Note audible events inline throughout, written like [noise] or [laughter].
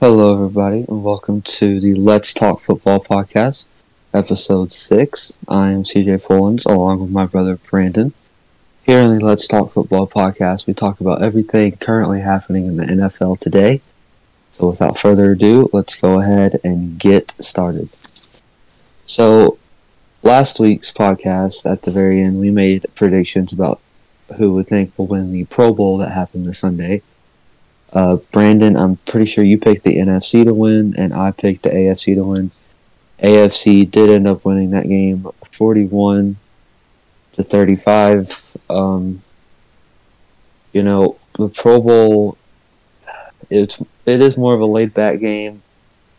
Hello, everybody, and welcome to the Let's Talk Football podcast, episode six. I am CJ Fullens, along with my brother Brandon. Here in the Let's Talk Football podcast, we talk about everything currently happening in the NFL today. So, without further ado, let's go ahead and get started. So, last week's podcast, at the very end, we made predictions about who we think will win the Pro Bowl that happened this Sunday. Uh, Brandon, I'm pretty sure you picked the NFC to win, and I picked the AFC to win. AFC did end up winning that game, 41 to 35. Um, you know, the Pro Bowl, it's it is more of a laid back game,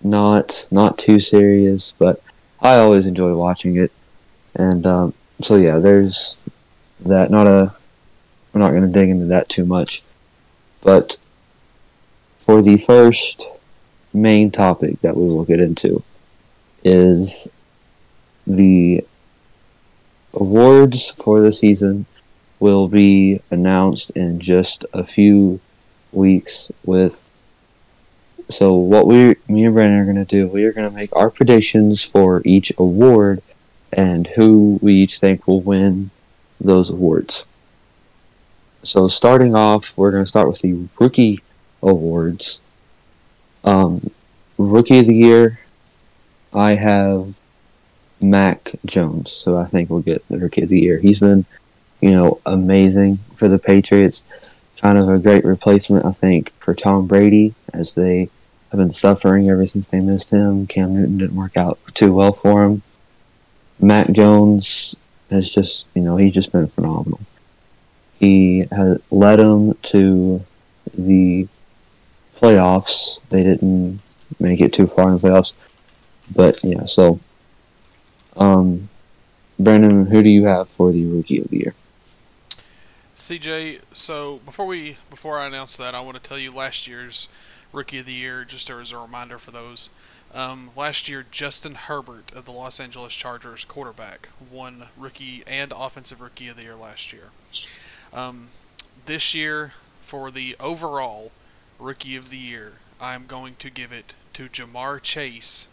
not not too serious, but I always enjoy watching it, and um, so yeah, there's that. Not a, we're not going to dig into that too much, but for the first main topic that we will get into is the awards for the season will be announced in just a few weeks with so what we me and Brandon are going to do we are to make our predictions for each award and who we each think will win those awards. So starting off we're going to start with the rookie awards. Um, Rookie of the Year, I have Mac Jones, so I think we'll get the Rookie of the Year. He's been, you know, amazing for the Patriots. Kind of a great replacement, I think, for Tom Brady, as they have been suffering ever since they missed him. Cam Newton didn't work out too well for him. Mac Jones has just, you know, he's just been phenomenal. He has led them to the playoffs. They didn't make it too far in the playoffs. But yeah, so um, Brandon, who do you have for the rookie of the year? CJ, so before we before I announce that, I want to tell you last year's rookie of the year, just as a reminder for those. Um, last year, Justin Herbert of the Los Angeles Chargers quarterback won rookie and offensive rookie of the year last year. Um, this year, for the overall Rookie of the Year, I'm going to give it to Ja'Marr Chase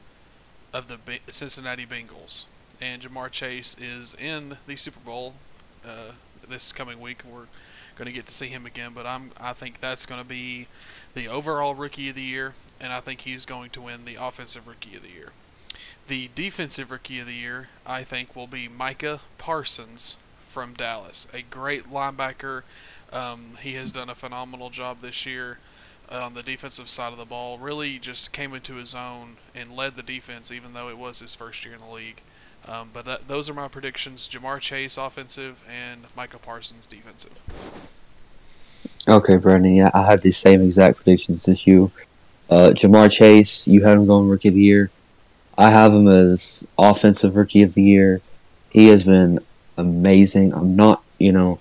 of the Cincinnati Bengals. And Ja'Marr Chase is in the Super Bowl uh, this coming week. We're going to get to see him again, but I'm I think that's going to be the overall Rookie of the Year, and I think he's going to win the Offensive Rookie of the Year. The Defensive Rookie of the Year, I think, will be Micah Parsons from Dallas, a great linebacker. Um, he has done a phenomenal job this year on the defensive side of the ball. Really just came into his own and led the defense, even though it was his first year in the league. Um, but that, those are my predictions: Ja'Marr Chase offensive and Micah Parsons defensive. Okay, Brandon. Yeah, I have the same exact predictions as you. Uh, Ja'Marr Chase, you have him going rookie of the year. I have him as offensive rookie of the year. He has been amazing. I'm not, you know,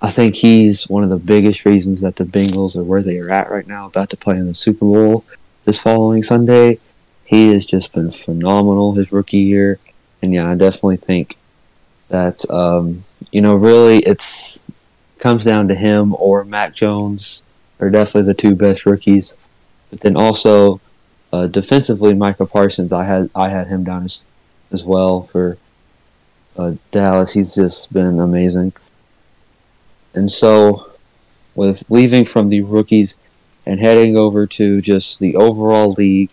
I think he's one of the biggest reasons that the Bengals are where they are at right now, about to play in the Super Bowl this following Sunday. He has just been phenomenal his rookie year, and yeah, I definitely think that um, you know really it's comes down to him or Mac Jones are definitely the two best rookies. But then also uh, defensively, Micah Parsons, I had I had him down as as well for uh, Dallas. He's just been amazing. And so, with leaving from the rookies and heading over to just the overall league,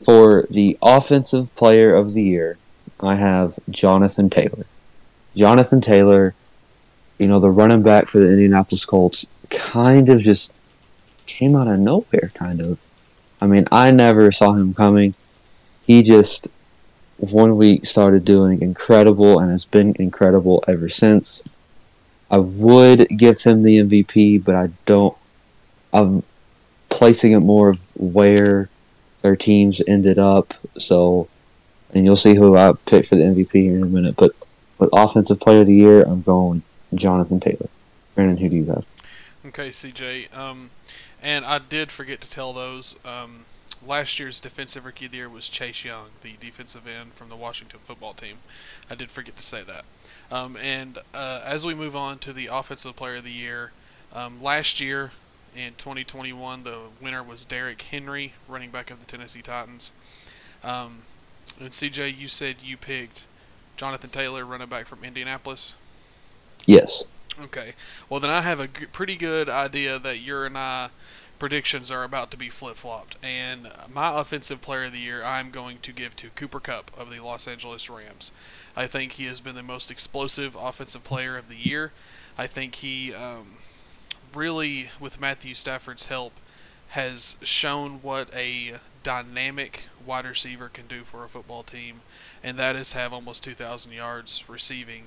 for the offensive player of the year, I have Jonathan Taylor. Jonathan Taylor, you know, the running back for the Indianapolis Colts, kind of just came out of nowhere, kind of. I mean, I never saw him coming. He just one week started doing incredible and has been incredible ever since. I would give him the MVP, but I don't. I'm placing it more of where their teams ended up. So, and you'll see who I pick for the MVP here in a minute. But with Offensive Player of the Year, I'm going Jonathan Taylor. Brandon, who do you have? Okay, CJ. Um, and I did forget to tell those. Um, last year's Defensive Rookie of the Year was Chase Young, the defensive end from the Washington football team. I did forget to say that. Um, and uh, as we move on to the Offensive Player of the Year, um, last year In 2021, the winner was Derrick Henry, running back of the Tennessee Titans. Um, and CJ, you said you picked Jonathan Taylor, running back from Indianapolis. Yes. Okay. Well, then I have a g- pretty good idea that your and I predictions are about to be flip flopped. And my offensive player of the year, I'm going to give to Cooper Kupp of the Los Angeles Rams. I think he has been the most explosive offensive player of the year. I think he um, really, with Matthew Stafford's help, has shown what a dynamic wide receiver can do for a football team, and that is have almost 2,000 yards receiving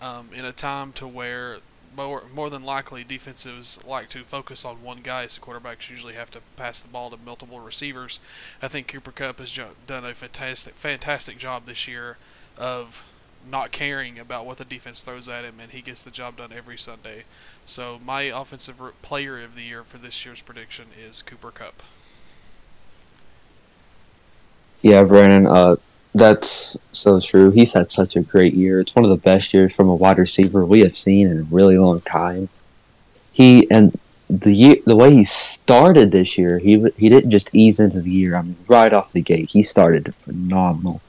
um, in a time to where more, more than likely defenses like to focus on one guy, so quarterbacks usually have to pass the ball to multiple receivers. I think Cooper Kupp has done a fantastic, fantastic job this year of not caring about what the defense throws at him, and he gets the job done every Sunday. So my offensive player of the year for this year's prediction is Cooper Kupp. Yeah, Brandon. Uh, that's so true. He's had such a great year. It's one of the best years from a wide receiver we have seen in a really long time. He and the year, the way he started this year, he he didn't just ease into the year. I mean, right off the gate, he started phenomenal.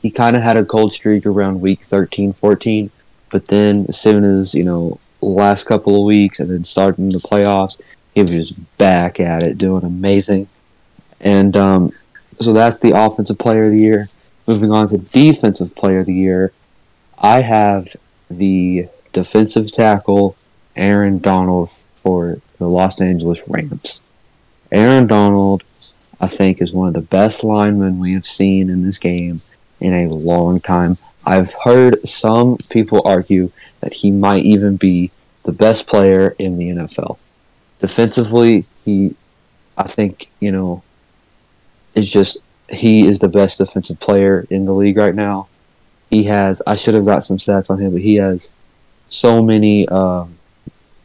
He kind of had a cold streak around week 13, 14, but then as soon as you know last couple of weeks and then starting the playoffs, he was back at it, doing amazing. And um, so that's the offensive player of the year. Moving on to defensive player of the year, I have the defensive tackle Aaron Donald for the Los Angeles Rams. Aaron Donald, I think, is one of the best linemen we have seen in this game in a long time. I've heard some people argue that he might even be the best player in the NFL. Defensively, he, I think, you know, is just he is the best defensive player in the league right now. He has. I should have got some stats on him, but he has so many. Um,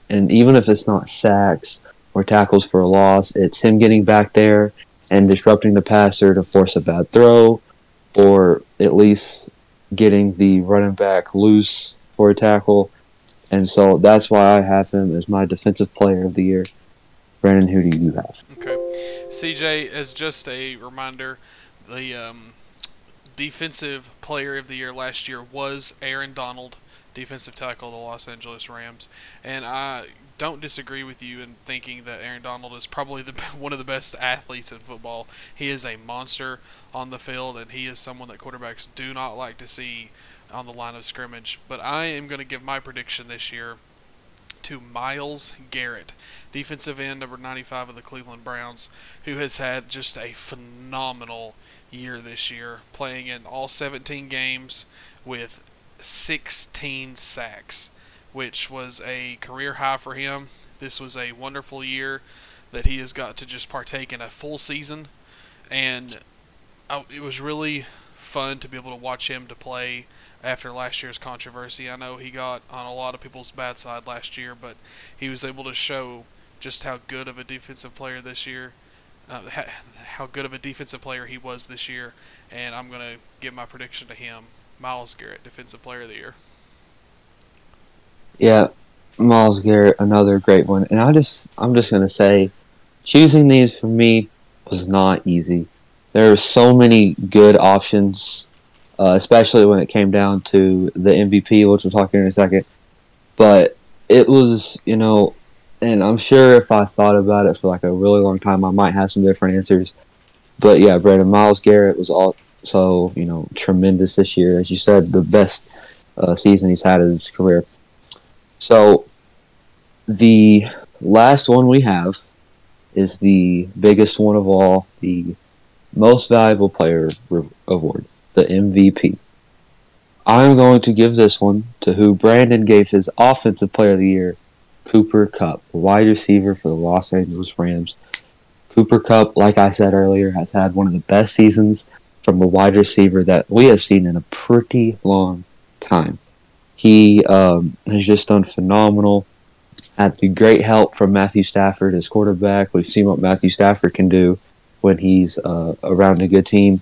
and even if it's not sacks or tackles for a loss, it's him getting back there and disrupting the passer to force a bad throw, or at least getting the running back loose for a tackle. And so that's why I have him as my defensive player of the year. Brandon, who do you have? Okay. CJ, as just a reminder, the um, defensive player of the year last year was Aaron Donald, defensive tackle of the Los Angeles Rams. And I don't disagree with you in thinking that Aaron Donald is probably the [laughs] one of the best athletes in football. He is a monster on the field, and he is someone that quarterbacks do not like to see on the line of scrimmage. But I am going to give my prediction this year to Myles Garrett, defensive end number 95 of the Cleveland Browns, who has had just a phenomenal year this year, playing in all 17 games with 16 sacks, which was a career high for him. This was a wonderful year that he has got to just partake in a full season, and I, it was really fun to be able to watch him to play after last year's controversy. I know he got on a lot of people's bad side last year, but he was able to show just how good of a defensive player this year, uh, how good of a defensive player he was this year, and I'm going to give my prediction to him. Myles Garrett, defensive player of the year. Yeah, Myles Garrett, another great one. And I just, I'm just going to say, choosing these for me was not easy. There are so many good options, uh, especially when it came down to the MVP, which we'll talk in a second. But it was, you know, and I'm sure if I thought about it for like a really long time, I might have some different answers. But yeah, Brandon Myles Garrett was also, you know, tremendous this year. As you said, the best uh, season he's had in his career. So the last one we have is the biggest one of all, the most valuable player award, the MVP. I'm going to give this one to who Brandon gave his offensive player of the year, Cooper Kupp, wide receiver for the Los Angeles Rams. Cooper Kupp, like I said earlier, has had one of the best seasons from a wide receiver that we have seen in a pretty long time. He um, has just done phenomenal. Had the great help from Matthew Stafford as quarterback. We've seen what Matthew Stafford can do when he's uh, around a good team.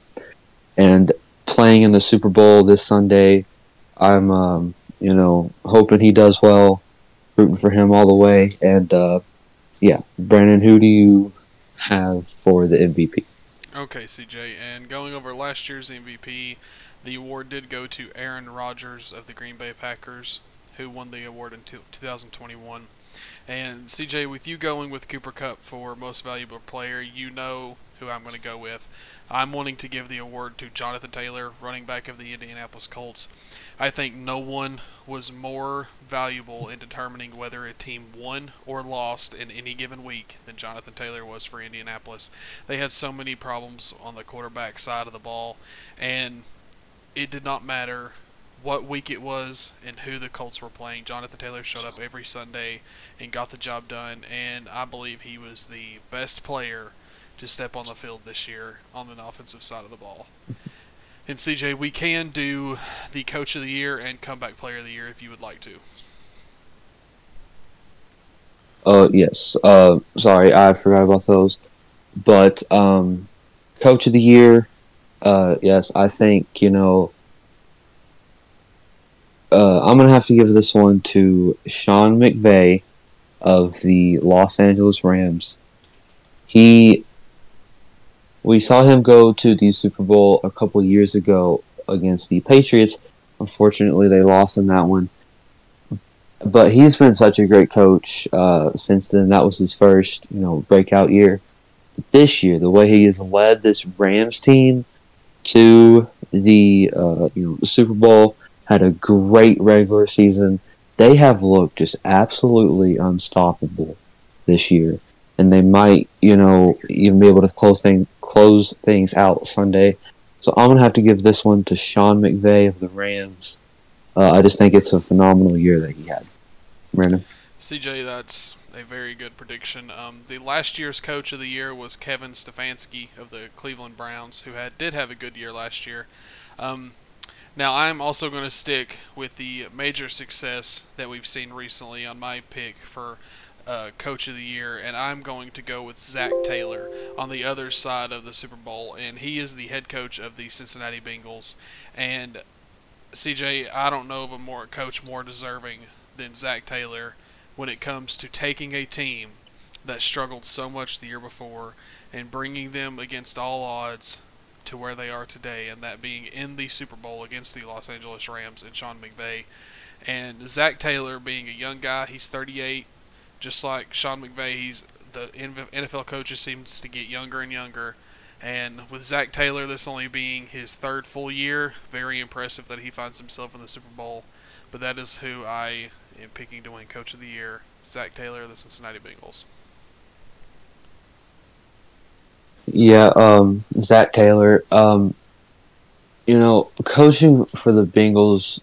And playing in the Super Bowl this Sunday, I'm um, you know hoping he does well, rooting for him all the way. And uh, yeah, Brandon, who do you have for the MVP? Okay, CJ, and going over last year's MVP, the award did go to Aaron Rodgers of the Green Bay Packers, who won the award in 2021. And CJ, with you going with Cooper Kupp for most valuable player, you know who I'm going to go with. I'm wanting to give the award to Jonathan Taylor, running back of the Indianapolis Colts. I think no one was more valuable in determining whether a team won or lost in any given week than Jonathan Taylor was for Indianapolis. They had so many problems on the quarterback side of the ball, and it did not matter what week it was and who the Colts were playing. Jonathan Taylor showed up every Sunday and got the job done, and I believe he was the best player to step on the field this year on the offensive side of the ball. And CJ, we can do the coach of the year and comeback player of the year if you would like to. Uh, yes. Uh, sorry, I forgot about those. But um, coach of the year, uh, yes, I think you know. Uh, I'm gonna have to give this one to Sean McVay of the Los Angeles Rams. He we saw him go to the Super Bowl a couple years ago against the Patriots. Unfortunately, they lost in that one. But he's been such a great coach uh, since then. That was his first, you know, breakout year. This year, the way he has led this Rams team to the uh, you know the Super Bowl, had a great regular season. They have looked just absolutely unstoppable this year, and they might, you know, even be able to close things close things out Sunday. So I'm gonna have to give this one to Sean McVay of the Rams. Uh, I just think it's a phenomenal year that he had. Brandon. CJ, that's a very good prediction. Um, the last year's coach of the year was Kevin Stefanski of the Cleveland Browns, who had did have a good year last year. Um, now I'm also going to stick with the major success that we've seen recently on my pick for uh, coach of the year, and I'm going to go with Zac Taylor on the other side of the Super Bowl, and he is the head coach of the Cincinnati Bengals. And CJ, I don't know of a more coach more deserving than Zac Taylor when it comes to taking a team that struggled so much the year before and bringing them against all odds to where they are today, and that being in the Super Bowl against the Los Angeles Rams and Sean McVay. And Zac Taylor being a young guy, he's 38 just like Sean McVay, he's the NFL coaches seems to get younger and younger. And with Zac Taylor, this only being his third full year, very impressive that he finds himself in the Super Bowl. But that is who I am picking to win Coach of the Year, Zac Taylor of the Cincinnati Bengals. Yeah, um, Zac Taylor. Um, you know, coaching for the Bengals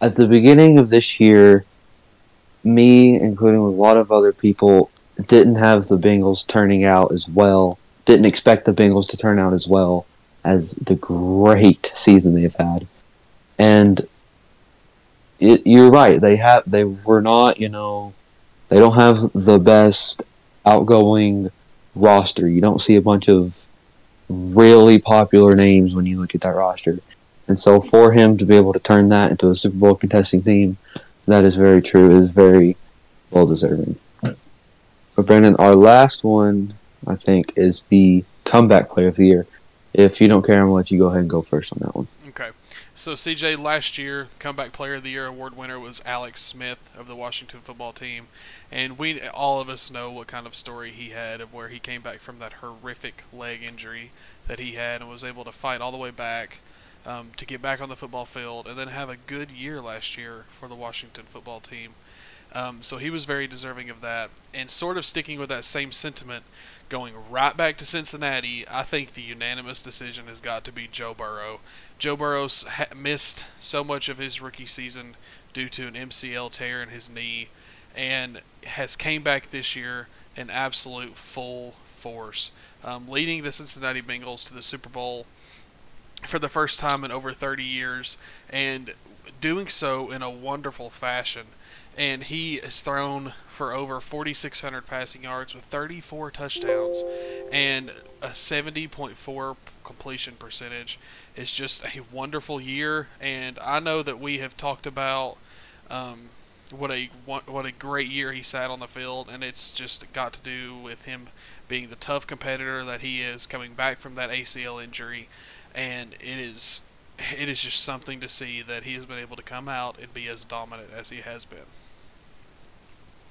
at the beginning of this year, me, including a lot of other people, didn't have the Bengals turning out as well. Didn't expect the Bengals to turn out as well as the great season they've had. And it, you're right. They have. They were not. You know, they don't have the best outgoing roster. You don't see a bunch of really popular names when you look at that roster. And so for him to be able to turn that into a Super Bowl contesting team that is very true. It is very well deserving. But Brandon, our last one, I think, is the comeback player of the year. If you don't care, I'm gonna let you go ahead and go first on that one. Okay. So CJ, last year, comeback player of the year award winner was Alex Smith of the Washington football team, and we all of us know what kind of story he had of where he came back from that horrific leg injury that he had and was able to fight all the way back um, to get back on the football field and then have a good year last year for the Washington football team. Um, so he was very deserving of that. And sort of sticking with that same sentiment, going right back to Cincinnati, I think the unanimous decision has got to be Joe Burrow. Joe Burrow ha- missed so much of his rookie season due to an MCL tear in his knee and has came back this year in absolute full force, um, leading the Cincinnati Bengals to the Super Bowl for the first time in over 30 years and doing so in a wonderful fashion. And he has thrown for over 4,600 passing yards with 34 touchdowns and a 70.4 completion percentage. It's just a wonderful year. And I know that we have talked about um, what a what a great year he sat on the field, and it's just got to do with him being the tough competitor that he is, coming back from that ACL injury, and it is it is just something to see that he has been able to come out and be as dominant as he has been.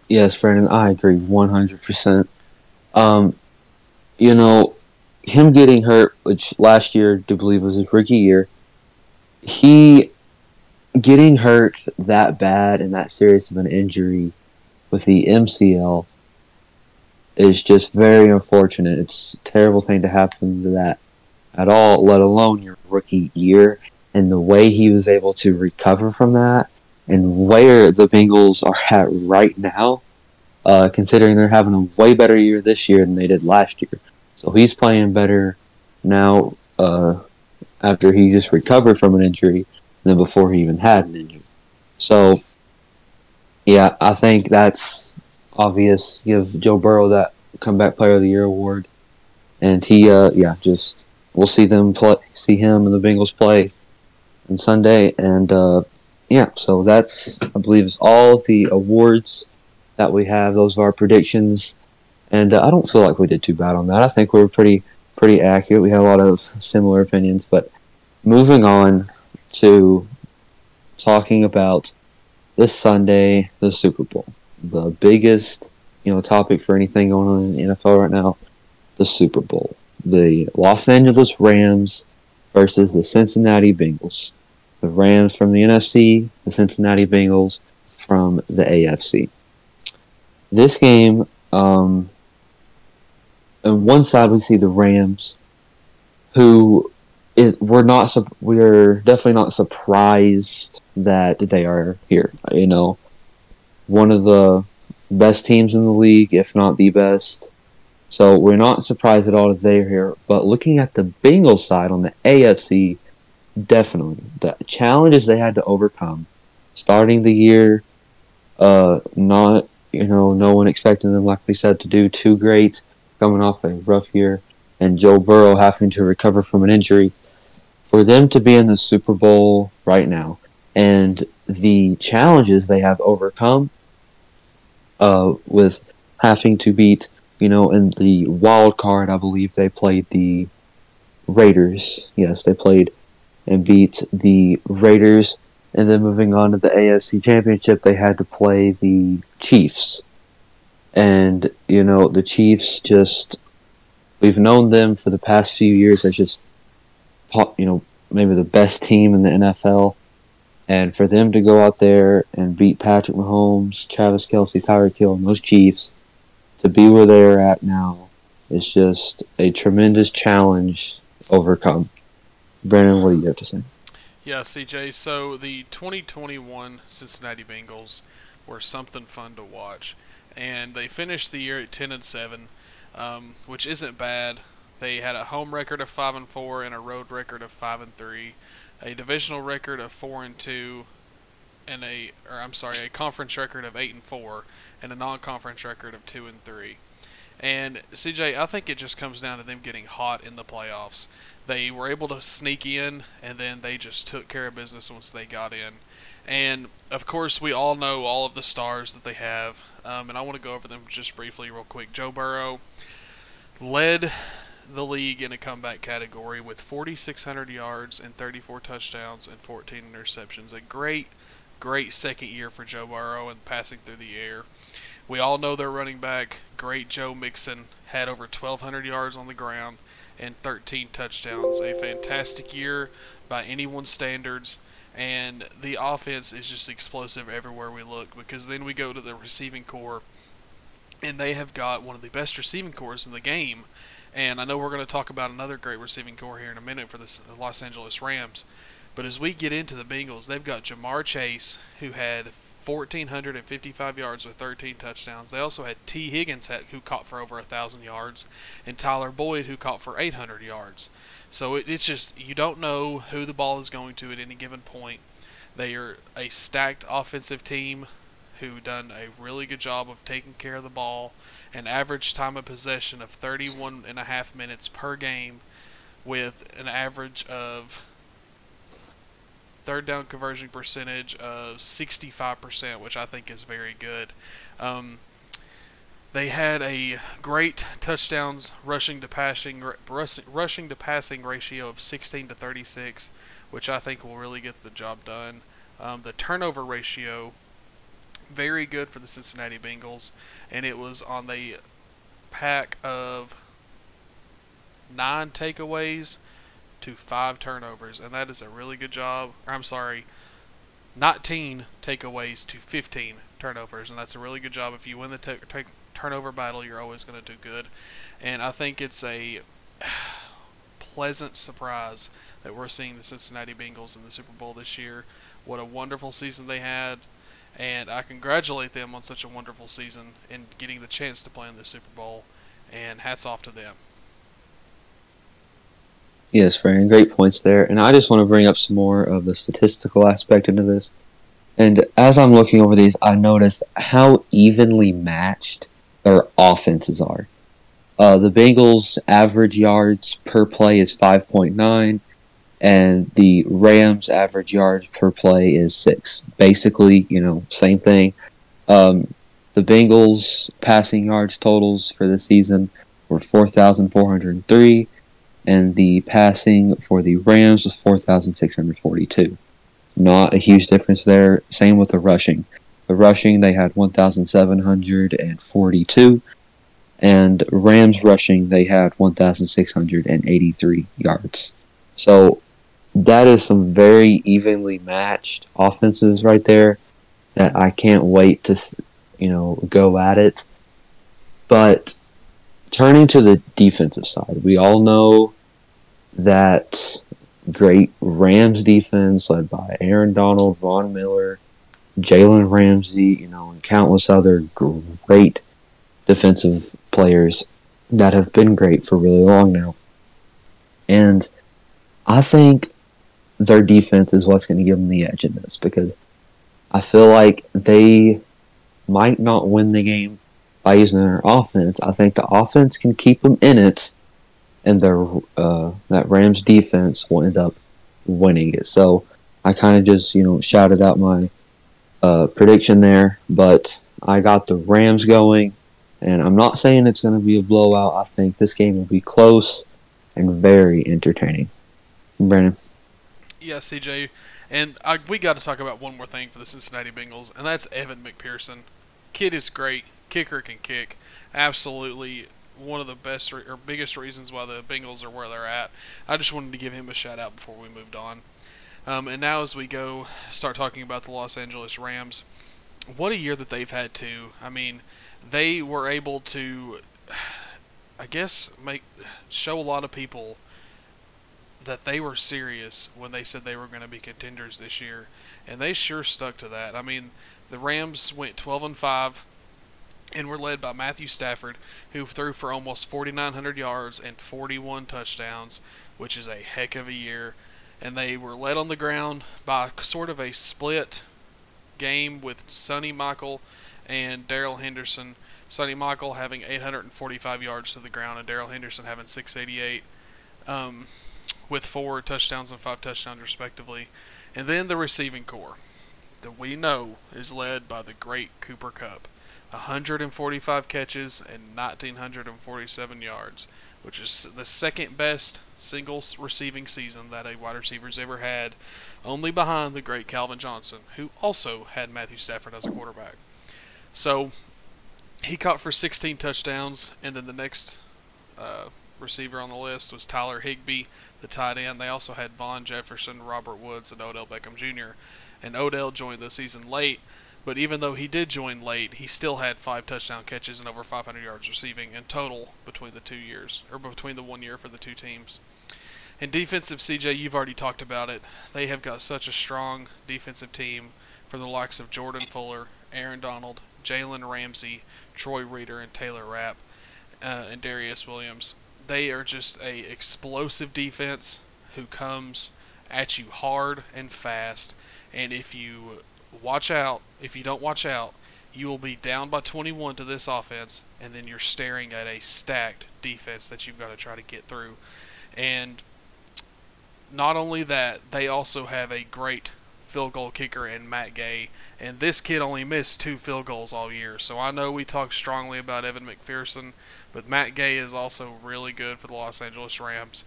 Yes, Brandon, I agree 100%. Um, you know, him getting hurt, which last year, I believe, was his rookie year, he getting hurt that bad and that serious of an injury with the MCL is just very unfortunate. It's a terrible thing to happen to that at all, let alone your rookie year. And the way he was able to recover from that and where the Bengals are at right now, uh, considering they're having a way better year this year than they did last year. So he's playing better now uh, after he just recovered from an injury than before he even had an injury. So, yeah, I think that's obvious. Give Joe Burrow that comeback player of the year award, and he, uh, yeah, just we'll see them play, see him and the Bengals play on Sunday, and uh, yeah, so that's I believe is all of the awards that we have. Those are our predictions, and uh, I don't feel like we did too bad on that. I think we were pretty pretty accurate. We had a lot of similar opinions, but moving on to talking about this Sunday, the Super Bowl, the biggest you know topic for anything going on in the NFL right now, the Super Bowl, the Los Angeles Rams versus the Cincinnati Bengals, the Rams from the NFC, the Cincinnati Bengals from the AFC. This game, um, on one side we see the Rams, who we're not we're definitely not surprised that they are here. You know, one of the best teams in the league, if not the best. So we're not surprised at all that they're here. But looking at the Bengals side on the AFC, definitely the challenges they had to overcome, starting the year, uh, not you know no one expecting them like we said to do too great, coming off a rough year and Joe Burrow having to recover from an injury, for them to be in the Super Bowl right now and the challenges they have overcome uh, with having to beat, you know, in the wild card, I believe they played the Raiders. Yes, they played and beat the Raiders. And then moving on to the AFC Championship, they had to play the Chiefs. And, you know, the Chiefs just we've known them for the past few years as just, you know, maybe the best team in the NFL. And for them to go out there and beat Patrick Mahomes, Travis Kelce, Tyreek Hill, and those Chiefs to be where they're at now is just a tremendous challenge overcome. Brandon, what do you have to say? Yeah, CJ. So the 2021 Cincinnati Bengals were something fun to watch, and they finished the year at 10 and 7 um, which isn't bad. They had a home record of five and four and a road record of five and three, a divisional record of four and two, and a or I'm sorry, a conference record of eight and four, and a non-conference record of two and three. And CJ, I think it just comes down to them getting hot in the playoffs. They were able to sneak in, and then they just took care of business once they got in. And of course, we all know all of the stars that they have, um, and I want to go over them just briefly, real quick. Joe Burrow led the league in a comeback category with 4,600 yards and 34 touchdowns and 14 interceptions. A great, great second year for Joe Burrow and passing through the air. We all know their running back, great Joe Mixon, had over 1,200 yards on the ground and 13 touchdowns. A fantastic year by anyone's standards and the offense is just explosive everywhere we look because then we go to the receiving corps, and they have got one of the best receiving cores in the game and I know we're going to talk about another great receiving corps here in a minute for the Los Angeles Rams but as we get into the Bengals they've got Ja'Marr Chase who had 1,455 yards with 13 touchdowns. They also had Tee Higgins who caught for over 1,000 yards, and Tyler Boyd who caught for 800 yards. So it, it's just you don't know who the ball is going to at any given point. They are a stacked offensive team who done a really good job of taking care of the ball. An average time of possession of 31 and a half minutes per game, with an average of third down conversion percentage of 65%, which I think is very good. Um, they had a great touchdowns rushing to passing rushing to passing ratio of 16 to 36, which I think will really get the job done. Um, the turnover ratio very good for the Cincinnati Bengals, and it was on the pack of nine takeaways to five turnovers, and that is a really good job. I'm sorry, 19 takeaways to 15 turnovers, and that's a really good job. If you win the t- t- turnover battle, you're always going to do good. And I think it's a [sighs] pleasant surprise that we're seeing the Cincinnati Bengals in the Super Bowl this year. What a wonderful season they had. And I congratulate them on such a wonderful season and getting the chance to play in the Super Bowl. And hats off to them. Yes, Brian, great points there. And I just want to bring up some more of the statistical aspect into this. And as I'm looking over these, I noticed how evenly matched their offenses are. Uh, the Bengals' average yards per play is 5.9, and the Rams' average yards per play is 6. Basically, you know, same thing. Um, the Bengals' passing yards totals for the season were 4,403 and the passing for the Rams was 4,642. Not a huge difference there. Same with the rushing. The rushing, they had 1,742, and Rams rushing, they had 1,683 yards. So that is some very evenly matched offenses right there that I can't wait to, you know, go at it. But turning to the defensive side, we all know that great Rams defense led by Aaron Donald, Von Miller, Jalen Ramsey, you know, and countless other great defensive players that have been great for really long now. And I think their defense is what's going to give them the edge in this because I feel like they might not win the game by using their offense. I think the offense can keep them in it and their uh, that Rams defense will end up winning it. So I kind of just you know shouted out my uh, prediction there, but I got the Rams going, and I'm not saying it's going to be a blowout. I think this game will be close and very entertaining. Brandon. Yeah, CJ, and I, we got to talk about one more thing for the Cincinnati Bengals, and that's Evan McPherson. Kid is great. Kicker can kick. Absolutely one of the best re- or biggest reasons why the Bengals are where they're at. I just wanted to give him a shout out before we moved on. Um, and now, as we go start talking about the Los Angeles Rams, what a year that they've had too. I mean, they were able to, I guess, make show a lot of people that they were serious when they said they were going to be contenders this year, and they sure stuck to that. I mean, the Rams went 12 and 5 and were led by Matthew Stafford, who threw for almost 4,900 yards and 41 touchdowns, which is a heck of a year. And they were led on the ground by sort of a split game with Sony Michel and Darrell Henderson. Sony Michel having 845 yards to the ground and Darrell Henderson having 688, um, with four touchdowns and five touchdowns respectively. And then the receiving corps that we know is led by the great Cooper Kupp. 145 catches and 1,947 yards, which is the second best single receiving season that a wide receiver's ever had, only behind the great Calvin Johnson, who also had Matthew Stafford as a quarterback. So he caught for 16 touchdowns, and then the next uh, receiver on the list was Tyler Higbee, the tight end. They also had Van Jefferson, Robert Woods, and Odell Beckham Jr. And Odell joined the season late but even though he did join late, he still had five touchdown catches and over 500 yards receiving in total between the two years, or between the one year for the two teams. In defensive, CJ, you've already talked about it. They have got such a strong defensive team from the likes of Jordan Fuller, Aaron Donald, Jalen Ramsey, Troy Reeder, and Taylor Rapp, uh, and Darious Williams. They are just a explosive defense who comes at you hard and fast. And if you watch out. If you don't watch out, you will be down by 21 to this offense, and then you're staring at a stacked defense that you've got to try to get through. And not only that, they also have a great field goal kicker in Matt Gay, and this kid only missed two field goals all year. So I know we talk strongly about Evan McPherson, but Matt Gay is also really good for the Los Angeles Rams,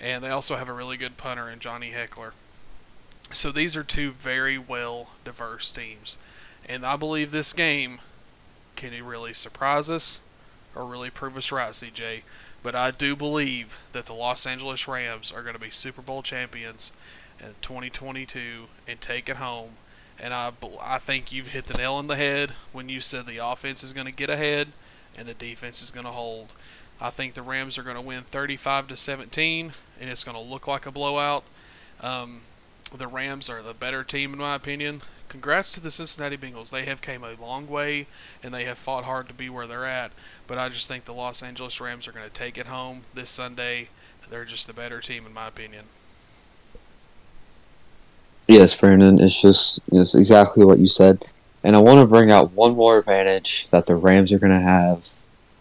and they also have a really good punter in Johnny Hekker. So these are two very well diverse teams, and I believe this game can really surprise us or really prove us right, CJ. But I do believe that the Los Angeles Rams are going to be Super Bowl champions in 2022 and take it home. And I, I think you've hit the nail on the head when you said the offense is going to get ahead and the defense is going to hold. I think the Rams are going to win 35 to 17, and it's going to look like a blowout. Um, the Rams are the better team in my opinion. Congrats to the Cincinnati Bengals. They have came a long way and they have fought hard to be where they're at. But I just think the Los Angeles Rams are going to take it home this Sunday. They're just the better team in my opinion. Yes, Brandon. It's just it's exactly what you said. And I want to bring out one more advantage that the Rams are going to have.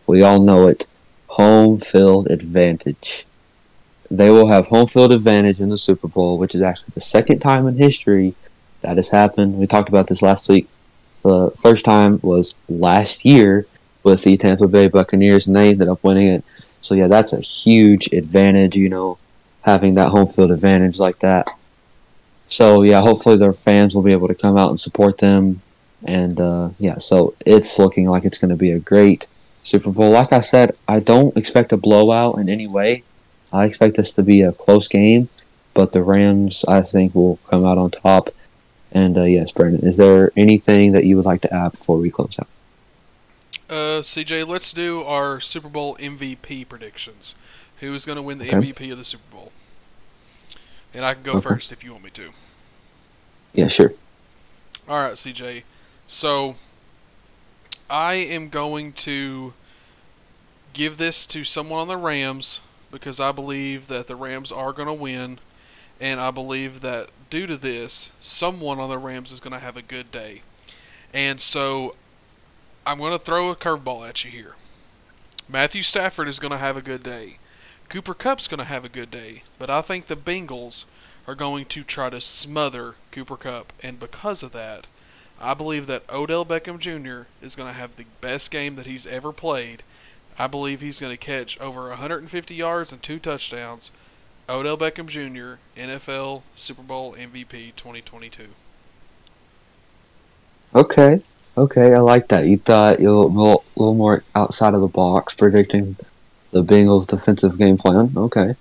We all know it home field advantage. They will have home field advantage in the Super Bowl, which is actually the second time in history that has happened. We talked about this last week. The first time was last year with the Tampa Bay Buccaneers, and they ended up winning it. So, yeah, that's a huge advantage, you know, having that home field advantage like that. So, yeah, hopefully their fans will be able to come out and support them. And, uh, yeah, so it's looking like it's going to be a great Super Bowl. Like I said, I don't expect a blowout in any way. I expect this to be a close game, but the Rams, I think, will come out on top. And uh, yes, Brandon, is there anything that you would like to add before we close out? Uh, CJ, let's do our Super Bowl MVP predictions. Who is going to win the okay. MVP of the Super Bowl? And I can go okay. first if you want me to. Yeah, sure. All right, CJ. So I am going to give this to someone on the Rams because I believe that the Rams are going to win, and I believe that due to this, someone on the Rams is going to have a good day. And so I'm going to throw a curveball at you here. Matthew Stafford is going to have a good day. Cooper Kupp's going to have a good day, but I think the Bengals are going to try to smother Cooper Kupp, and because of that, I believe that Odell Beckham Jr. is going to have the best game that he's ever played, I believe he's going to catch over 150 yards and two touchdowns. Odell Beckham Jr., NFL Super Bowl MVP 2022. Okay, okay, I like that. You thought you were a little, little more outside of the box, predicting the Bengals' defensive game plan. Okay.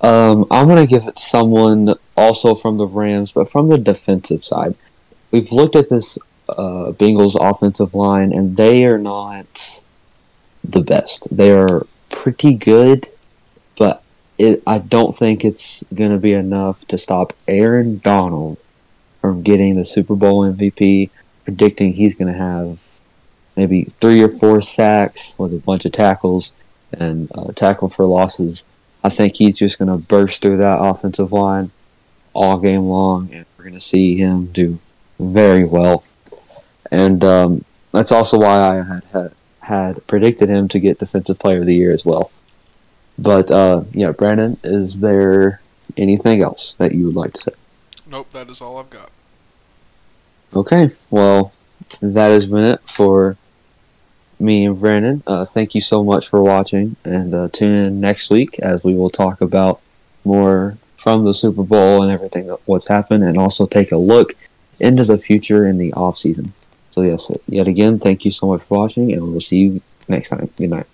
Um, I'm going to give it someone also from the Rams, but from the defensive side. We've looked at this uh, Bengals offensive line, and they are not the best. They are pretty good, but it, I don't think it's going to be enough to stop Aaron Donald from getting the Super Bowl MVP. Predicting he's going to have maybe three or four sacks with a bunch of tackles and uh, tackle for losses. I think he's just going to burst through that offensive line all game long, and we're going to see him do very well. And um, that's also why I had, had had predicted him to get Defensive Player of the Year as well. But uh, yeah, Brandon, is there anything else that you would like to say? Nope, that is all I've got. Okay, well, that has been it for me and Brandon. Uh, thank you so much for watching, and uh, tune in next week as we will talk about more from the Super Bowl and everything what's happened, and also take a look into the future in the off season. So yes, yet again, thank you so much for watching, and we'll see you next time. Good night.